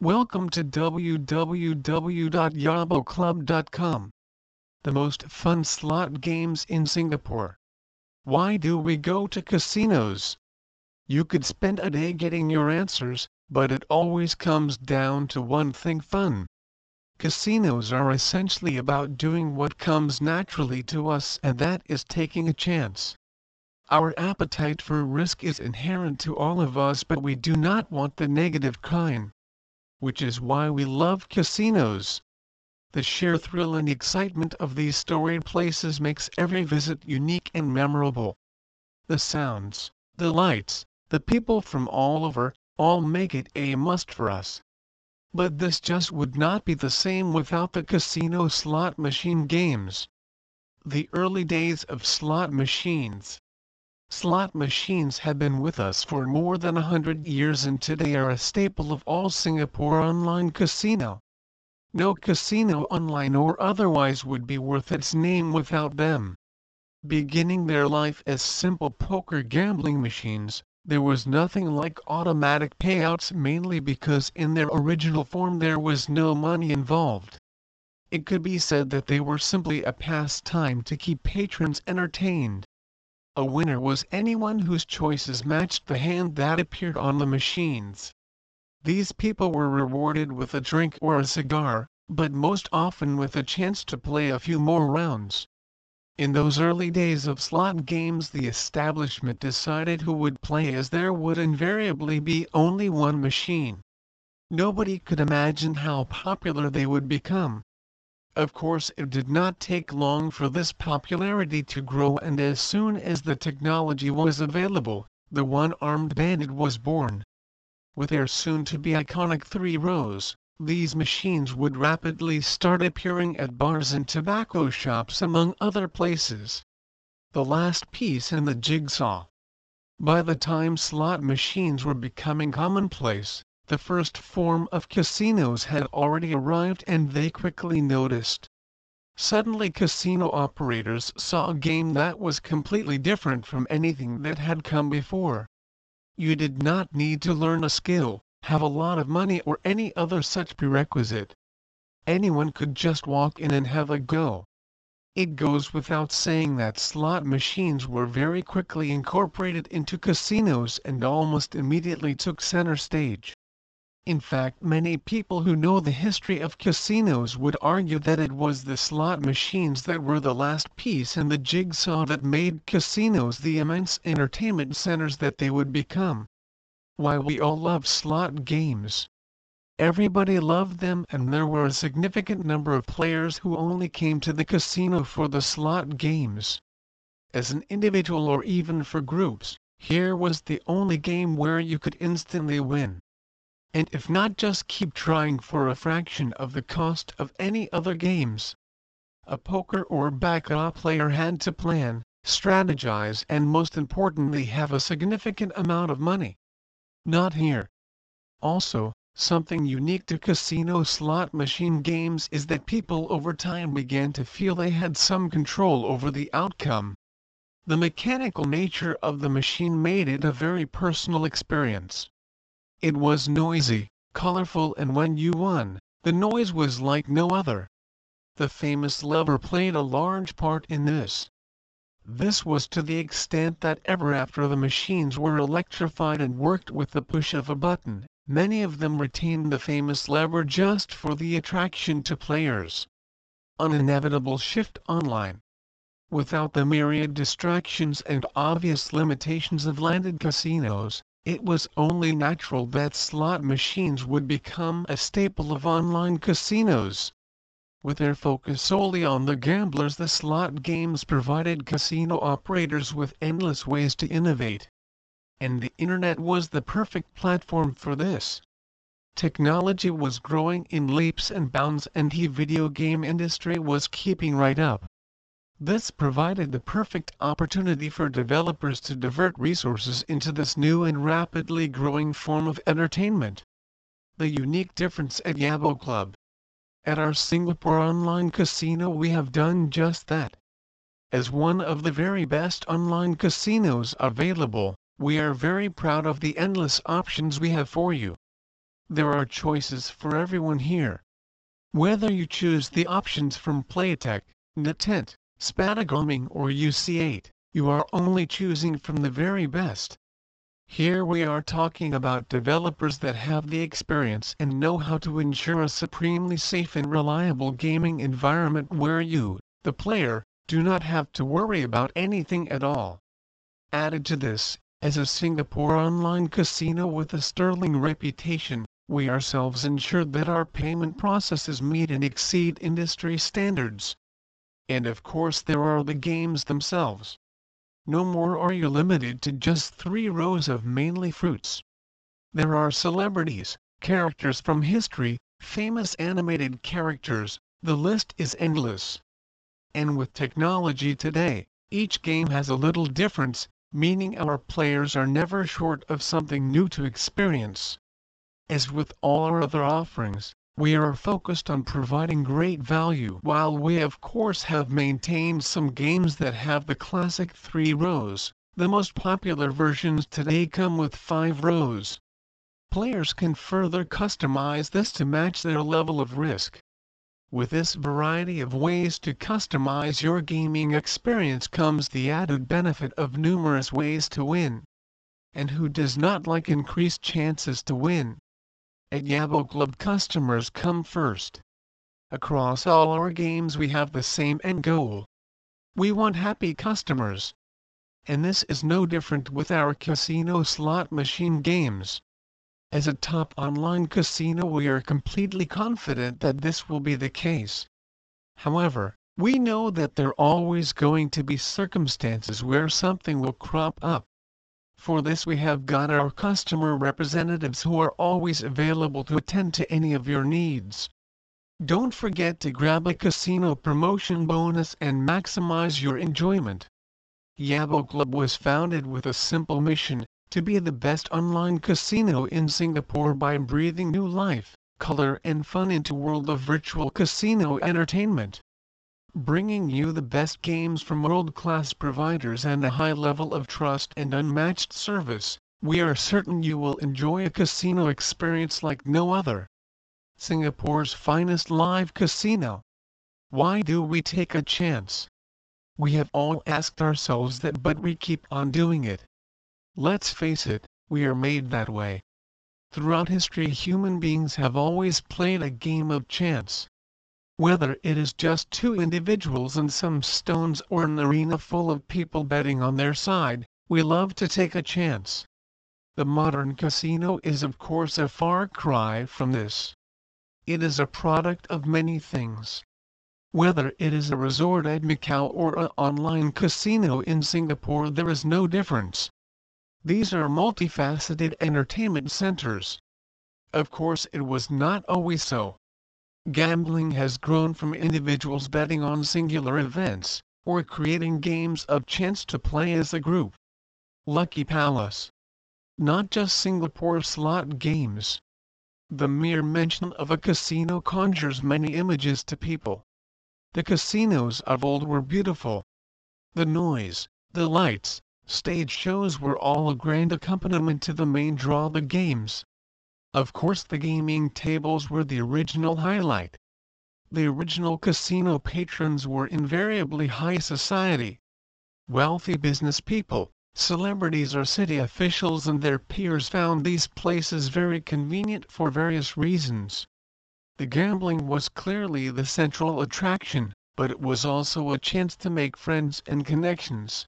Welcome to www.yaboclub.com. The most fun slot games in Singapore. Why do we go to casinos? You could spend a day getting your answers, but it always comes down to one thing fun. Casinos are essentially about doing what comes naturally to us and that is taking a chance. Our appetite for risk is inherent to all of us but we do not want the negative kind which is why we love casinos. The sheer thrill and excitement of these storied places makes every visit unique and memorable. The sounds, the lights, the people from all over, all make it a must for us. But this just would not be the same without the casino slot machine games. The early days of slot machines, Slot machines have been with us for more than a hundred years and today are a staple of all Singapore online casino. No casino online or otherwise would be worth its name without them. Beginning their life as simple poker gambling machines, there was nothing like automatic payouts mainly because in their original form there was no money involved. It could be said that they were simply a pastime to keep patrons entertained. A winner was anyone whose choices matched the hand that appeared on the machines. These people were rewarded with a drink or a cigar, but most often with a chance to play a few more rounds. In those early days of slot games the establishment decided who would play as there would invariably be only one machine. Nobody could imagine how popular they would become. Of course it did not take long for this popularity to grow and as soon as the technology was available, the one-armed bandit was born. With their soon-to-be iconic three rows, these machines would rapidly start appearing at bars and tobacco shops among other places. The last piece in the jigsaw. By the time slot machines were becoming commonplace, the first form of casinos had already arrived and they quickly noticed. Suddenly casino operators saw a game that was completely different from anything that had come before. You did not need to learn a skill, have a lot of money or any other such prerequisite. Anyone could just walk in and have a go. It goes without saying that slot machines were very quickly incorporated into casinos and almost immediately took center stage. In fact many people who know the history of casinos would argue that it was the slot machines that were the last piece in the jigsaw that made casinos the immense entertainment centers that they would become. Why we all love slot games. Everybody loved them and there were a significant number of players who only came to the casino for the slot games. As an individual or even for groups, here was the only game where you could instantly win and if not just keep trying for a fraction of the cost of any other games. A poker or baccarat player had to plan, strategize and most importantly have a significant amount of money. Not here. Also, something unique to casino slot machine games is that people over time began to feel they had some control over the outcome. The mechanical nature of the machine made it a very personal experience. It was noisy, colorful and when you won, the noise was like no other. The famous lever played a large part in this. This was to the extent that ever after the machines were electrified and worked with the push of a button, many of them retained the famous lever just for the attraction to players. An inevitable shift online. Without the myriad distractions and obvious limitations of landed casinos, it was only natural that slot machines would become a staple of online casinos. With their focus solely on the gamblers the slot games provided casino operators with endless ways to innovate. And the internet was the perfect platform for this. Technology was growing in leaps and bounds and the video game industry was keeping right up. This provided the perfect opportunity for developers to divert resources into this new and rapidly growing form of entertainment. The unique difference at Yabo Club. At our Singapore online casino we have done just that. As one of the very best online casinos available, we are very proud of the endless options we have for you. There are choices for everyone here. Whether you choose the options from Playtech, Netent, Spadegaming or UC8, you are only choosing from the very best. Here we are talking about developers that have the experience and know how to ensure a supremely safe and reliable gaming environment where you, the player, do not have to worry about anything at all. Added to this, as a Singapore online casino with a sterling reputation, we ourselves ensure that our payment processes meet and exceed industry standards. And of course there are the games themselves no more are you limited to just three rows of mainly fruits. There are celebrities, characters from history, famous animated characters, the list is endless. And with technology today, each game has a little difference, meaning our players are never short of something new to experience. As with all our other offerings, we are focused on providing great value while we of course have maintained some games that have the classic three rows. The most popular versions today come with five rows. Players can further customize this to match their level of risk. With this variety of ways to customize your gaming experience comes the added benefit of numerous ways to win. And who does not like increased chances to win? At Yabo Club customers come first. Across all our games we have the same end goal. We want happy customers. And this is no different with our casino slot machine games. As a top online casino we are completely confident that this will be the case. However, we know that there are always going to be circumstances where something will crop up. For this we have got our customer representatives who are always available to attend to any of your needs. Don't forget to grab a casino promotion bonus and maximize your enjoyment. Yabo Club was founded with a simple mission, to be the best online casino in Singapore by breathing new life, color and fun into world of virtual casino entertainment bringing you the best games from world-class providers and a high level of trust and unmatched service, we are certain you will enjoy a casino experience like no other. Singapore's finest live casino. Why do we take a chance? We have all asked ourselves that but we keep on doing it. Let's face it, we are made that way. Throughout history human beings have always played a game of chance. Whether it is just two individuals and some stones or an arena full of people betting on their side, we love to take a chance. The modern casino is of course a far cry from this. It is a product of many things. Whether it is a resort at Macau or an online casino in Singapore there is no difference. These are multifaceted entertainment centers. Of course it was not always so. Gambling has grown from individuals betting on singular events, or creating games of chance to play as a group. Lucky Palace. Not just Singapore slot games. The mere mention of a casino conjures many images to people. The casinos of old were beautiful. The noise, the lights, stage shows were all a grand accompaniment to the main draw the games. Of course the gaming tables were the original highlight. The original casino patrons were invariably high society. Wealthy business people, celebrities or city officials and their peers found these places very convenient for various reasons. The gambling was clearly the central attraction, but it was also a chance to make friends and connections.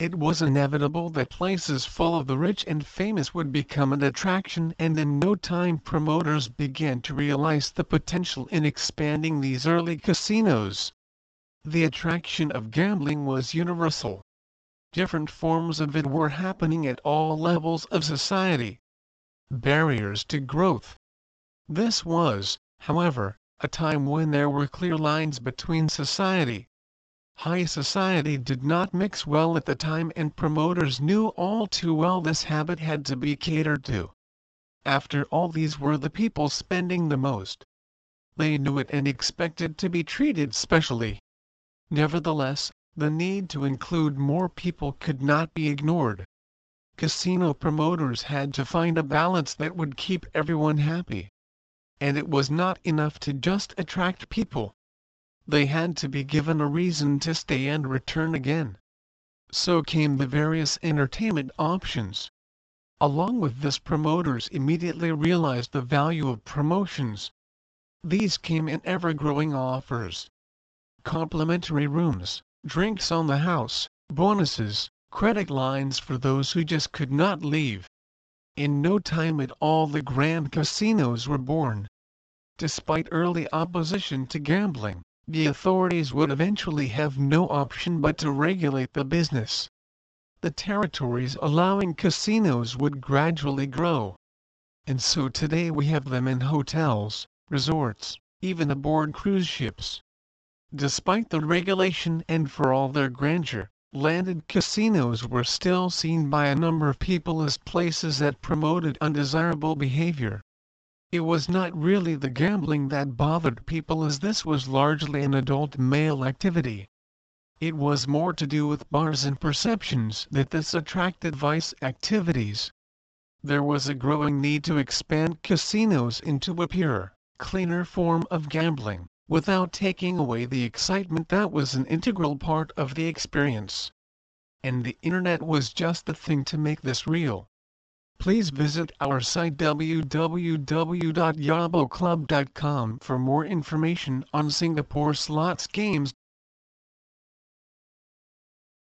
It was inevitable that places full of the rich and famous would become an attraction and in no time promoters began to realize the potential in expanding these early casinos. The attraction of gambling was universal. Different forms of it were happening at all levels of society. Barriers to growth. This was, however, a time when there were clear lines between society, High society did not mix well at the time and promoters knew all too well this habit had to be catered to. After all these were the people spending the most. They knew it and expected to be treated specially. Nevertheless, the need to include more people could not be ignored. casino promoters had to find a balance that would keep everyone happy. And it was not enough to just attract people. They had to be given a reason to stay and return again. So came the various entertainment options. Along with this promoters immediately realized the value of promotions. These came in ever-growing offers. Complimentary rooms, drinks on the house, bonuses, credit lines for those who just could not leave. In no time at all the grand casinos were born. Despite early opposition to gambling, the authorities would eventually have no option but to regulate the business the territories allowing casinos would gradually grow. And so today we have them in hotels, resorts, even aboard cruise ships. Despite the regulation and for all their grandeur, landed casinos were still seen by a number of people as places that promoted undesirable behavior. It was not really the gambling that bothered people as this was largely an adult male activity. It was more to do with bars and perceptions that this attracted vice activities. There was a growing need to expand casinos into a purer, cleaner form of gambling, without taking away the excitement that was an integral part of the experience. And the internet was just the thing to make this real. Please visit our site www.yaboclub.com for more information on Singapore slots games